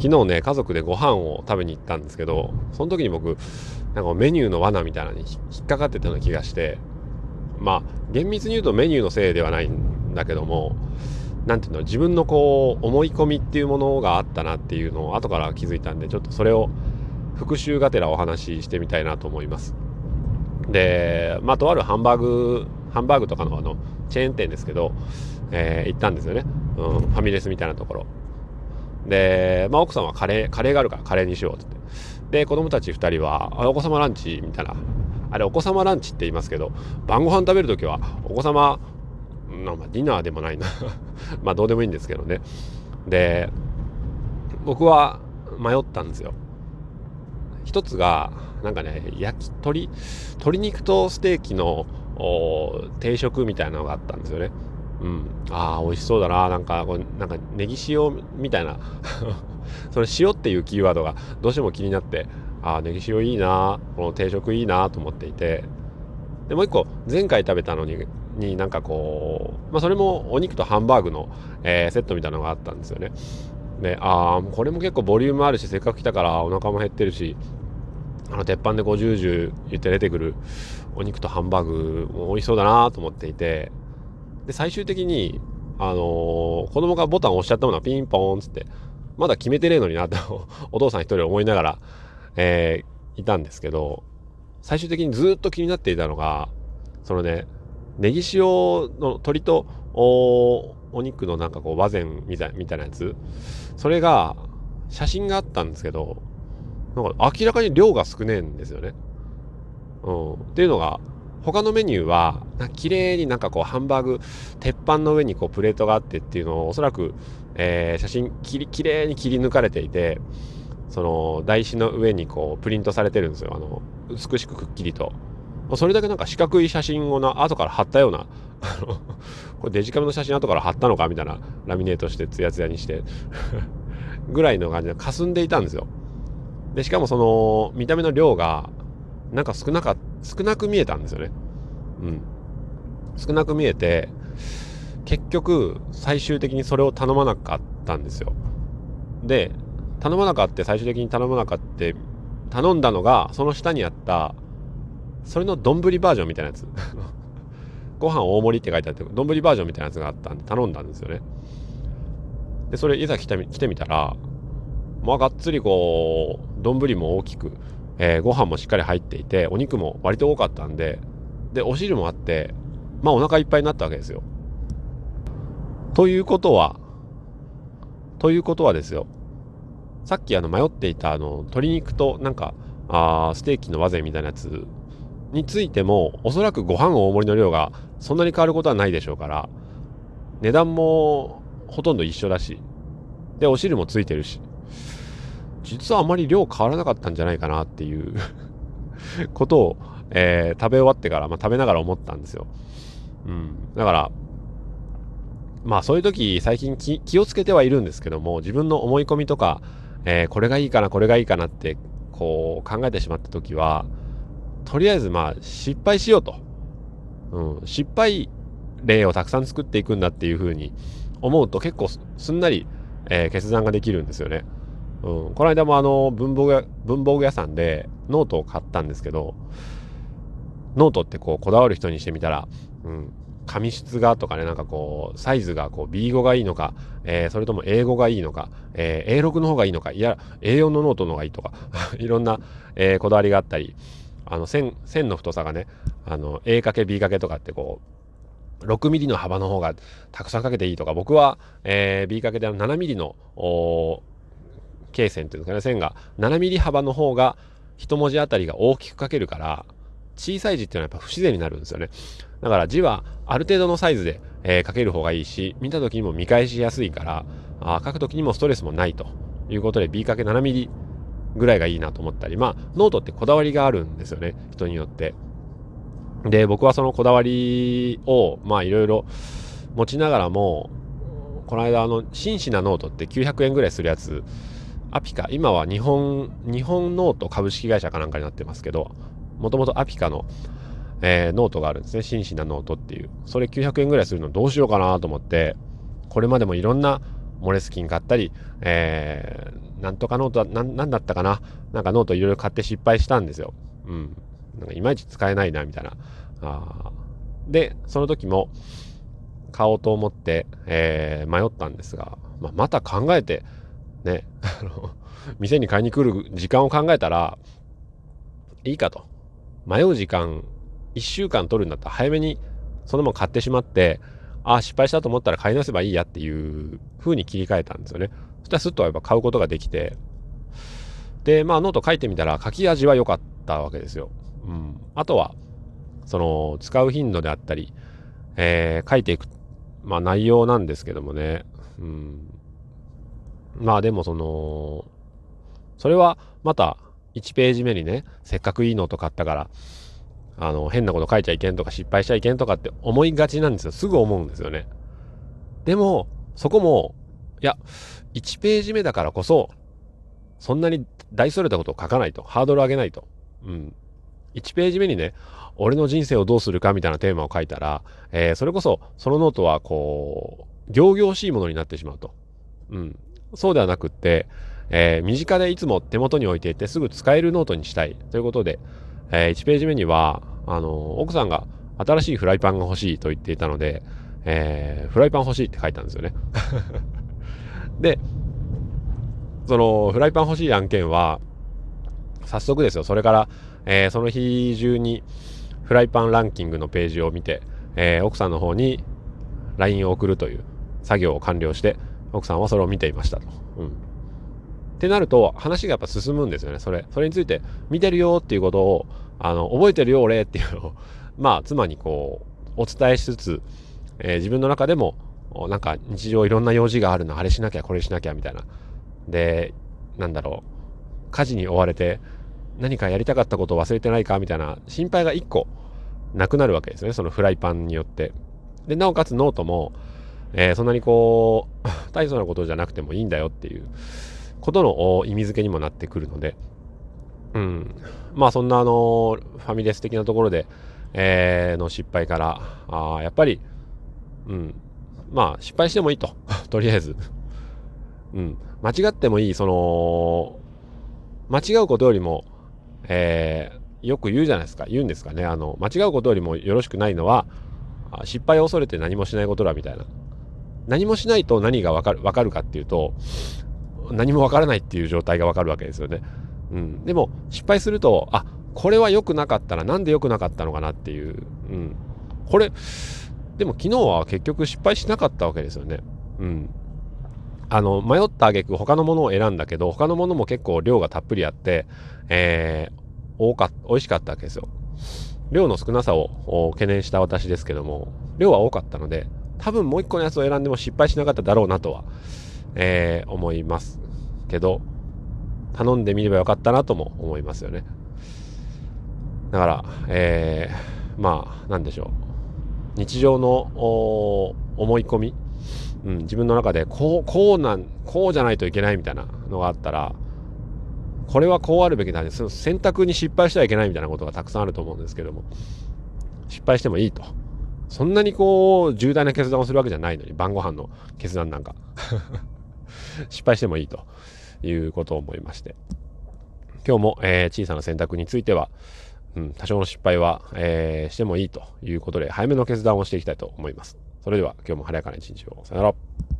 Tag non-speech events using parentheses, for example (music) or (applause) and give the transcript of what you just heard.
昨日ね家族でご飯を食べに行ったんですけどその時に僕なんかメニューの罠みたいなのに引っかかってたような気がしてまあ厳密に言うとメニューのせいではないんだけども何ていうの自分のこう思い込みっていうものがあったなっていうのを後から気づいたんでちょっとそれを復習がてらお話ししてみたいなと思います。でまあとあるハンバーグハンバーグとかのあのチェーン店ですけど、えー、行ったんですよね、うん、ファミレスみたいなところ。で、まあ、奥さんはカレーカレーがあるからカレーにしようってって。で子供たち2人はお子様ランチみたいな。あれお子様ランチって言いますけど晩ご飯食べる時はお子様まあ、ディナーでもないな。(laughs) まあどうでもいいんですけどね。で僕は迷ったんですよ。一つがなんかね焼き鳥鶏肉とステーキの定食みたいなのがあったんですよね。うん。ああ美味しそうだな。なんかこうなんかネギ塩みたいな。(laughs) それ塩っていうキーワードがどうしても気になってああネギ塩いいな。この定食いいなと思っていて。でもう一個前回食べたのにになんかこう、まあ、それもお肉とハンバーグの、えー、セットみたいなのがあったんですよね。でああこれも結構ボリュームあるしせっかく来たからお腹も減ってるしあの鉄板でこうジュ言って出てくるお肉とハンバーグも美味しそうだなと思っていて。で最終的にあのー、子供がボタンを押しちゃったものはピンポーンっつってまだ決めてねえのになと (laughs) お父さん一人思いながら、えー、いたんですけど最終的にずっと気になっていたのがそのねネギ塩の鶏とお肉のなんかこう和膳みたいみたいなやつそれが写真があったんですけどなんか明らかに量が少ねえんですよね。うん、っていうのが他のメニューは綺麗になんかこうハンバーグ鉄板の上にこうプレートがあってっていうのをおそらく、えー、写真きり綺麗に切り抜かれていてその台紙の上にこうプリントされてるんですよ。あの美しくくっきりと。それだけなんか四角い写真をな後から貼ったようなこれデジカメの写真後から貼ったのかみたいなラミネートしてツヤツヤにして (laughs) ぐらいの感じで霞んでいたんですよ。でしかもその見た目の量がなんか少なか少なく見えたんですよね。うん。少なく見えて結局最終的にそれを頼まなかったんですよ。で頼まなかった最終的に頼まなかった頼んだのがその下にあったそれの丼バージョンみたいなやつ。(laughs) ご飯大盛りって書いてあって丼バージョンみたいなやつがあったんで頼んだんですよね。でそれいざ来て来てみたらまあがっつりこう丼も大きく、えー、ご飯もしっかり入っていてお肉も割と多かったんででお汁もあってまあお腹いっぱいになったわけですよ。ということはということはですよ。さっきあの迷っていたあの鶏肉となんかあステーキの和膳みたいなやつについてもおそらくご飯大盛りの量がそんなに変わることはないでしょうから値段もほとんど一緒だしでお汁もついてるし実はあまり量変わらなかったんじゃないかなっていう (laughs) ことを、えー、食べ終わってから、まあ、食べながら思ったんですよ。うん、だからまあそういう時最近気をつけてはいるんですけども自分の思い込みとか、えー、これがいいかなこれがいいかなってこう考えてしまった時はとりあえずまあ失敗しようと、うん、失敗例をたくさん作っていくんだっていうふうに思うと結構すんなり、えー、決断ができるんですよね。うん、この間もあの文房具文房具屋さんでノートを買ったんですけどノートってこうこだわる人にしてみたら、うん、紙質がとかねなんかこうサイズがこう B5 がいいのか、えー、それとも A5 がいいのか、えー、A6 の方がいいのかいや A4 のノートの方がいいとか (laughs) いろんな、えー、こだわりがあったりあの線線の太さがねあの A かけ B かけとかってこう6ミリの幅の方がたくさんかけていいとか僕は、えー、B かけで7ミリの経線というんですかね線が7ミリ幅の方が一文字あたりが大きく書けるから小さい字っていうのはやっぱ不自然になるんですよね。だから字はある程度のサイズで、えー、書ける方がいいし見た時にも見返しやすいからあ書く時にもストレスもないと。いうことで B かけ7ミリぐらいがいいなと思ったりまあノートってこだわりがあるんですよね。人によって。で僕はそのこだわりをまあいろいろ持ちながらもこの間あの紳士なノートって900円ぐらいするやつアピカ、今は日本、日本ノート株式会社かなんかになってますけど、もともとアピカの、えー、ノートがあるんですね。紳士なノートっていう。それ900円ぐらいするのどうしようかなと思って、これまでもいろんなモレスキン買ったり、えー、なんとかノート、ななんだったかななんかノートいろいろ買って失敗したんですよ。うん。なんかいまいち使えないな、みたいな。あで、その時も、買おうと思って、えー、迷ったんですが、まあ、また考えて、ね、あの、店に買いに来る時間を考えたら、いいかと。迷う時間、1週間取るんだったら早めにそのまま買ってしまって、ああ、失敗したと思ったら買い直せばいいやっていう風に切り替えたんですよね。そしたらすっとやっぱ買うことができて、で、まあノート書いてみたら書き味は良かったわけですよ。うん。あとは、その、使う頻度であったり、えー、書いていく、まあ内容なんですけどもね。うん。まあでもその、それはまた1ページ目にね、せっかくいいノート買ったから、あの、変なこと書いちゃいけんとか失敗しちゃいけんとかって思いがちなんですよ。すぐ思うんですよね。でも、そこも、いや、1ページ目だからこそ、そんなに大それたことを書かないと。ハードル上げないと。うん。1ページ目にね、俺の人生をどうするかみたいなテーマを書いたら、えー、それこそ、そのノートはこう、仰々しいものになってしまうと。うん。そうではなくって、えー、身近でいつも手元に置いていてすぐ使えるノートにしたいということで、えー、1ページ目には、あの、奥さんが新しいフライパンが欲しいと言っていたので、えー、フライパン欲しいって書いたんですよね。(laughs) で、そのフライパン欲しい案件は、早速ですよ、それから、えー、その日中にフライパンランキングのページを見て、えー、奥さんの方に LINE を送るという作業を完了して、奥さんはそれを見ていましたと。うん。ってなると、話がやっぱ進むんですよね、それ。それについて、見てるよっていうことを、あの、覚えてるよ、俺っていうのを、(laughs) まあ、妻にこう、お伝えしつつ、えー、自分の中でも、なんか日常いろんな用事があるの、あれしなきゃ、これしなきゃ、みたいな。で、なんだろう、家事に追われて、何かやりたかったことを忘れてないか、みたいな心配が一個なくなるわけですね、そのフライパンによって。で、なおかつノートも、えー、そんなにこう、(laughs) 大層なことじゃなくてもいいんだよっていうことの意味付けにもなってくるので、うん。まあそんなあの、ファミレス的なところで、えー、の失敗から、あやっぱり、うん。まあ失敗してもいいと。(laughs) とりあえず。うん。間違ってもいい、その、間違うことよりも、えー、よく言うじゃないですか。言うんですかね。あの、間違うことよりもよろしくないのは、失敗を恐れて何もしないことだみたいな。何もしないと何がわかる、わかるかっていうと、何もわからないっていう状態がわかるわけですよね。うん。でも、失敗すると、あ、これは良くなかったらなんで良くなかったのかなっていう。うん。これ、でも昨日は結局失敗しなかったわけですよね。うん。あの、迷った挙句他のものを選んだけど、他のものも結構量がたっぷりあって、えー、多か、美味しかったわけですよ。量の少なさを懸念した私ですけども、量は多かったので、多分もう一個のやつを選んでも失敗しなかっただろうなとは、えー、思いますけど、頼んでみればよかったなとも思いますよね。だから、えー、まあ、なんでしょう。日常の思い込み、うん、自分の中でこう、こうなん、こうじゃないといけないみたいなのがあったら、これはこうあるべきだね。その選択に失敗してはいけないみたいなことがたくさんあると思うんですけども、失敗してもいいと。そんなにこう、重大な決断をするわけじゃないのに、晩ご飯の決断なんか。(laughs) 失敗してもいいということを思いまして。今日も、えー、小さな選択については、うん、多少の失敗は、えー、してもいいということで、早めの決断をしていきたいと思います。それでは今日も晴れやかな一日を。さよなら。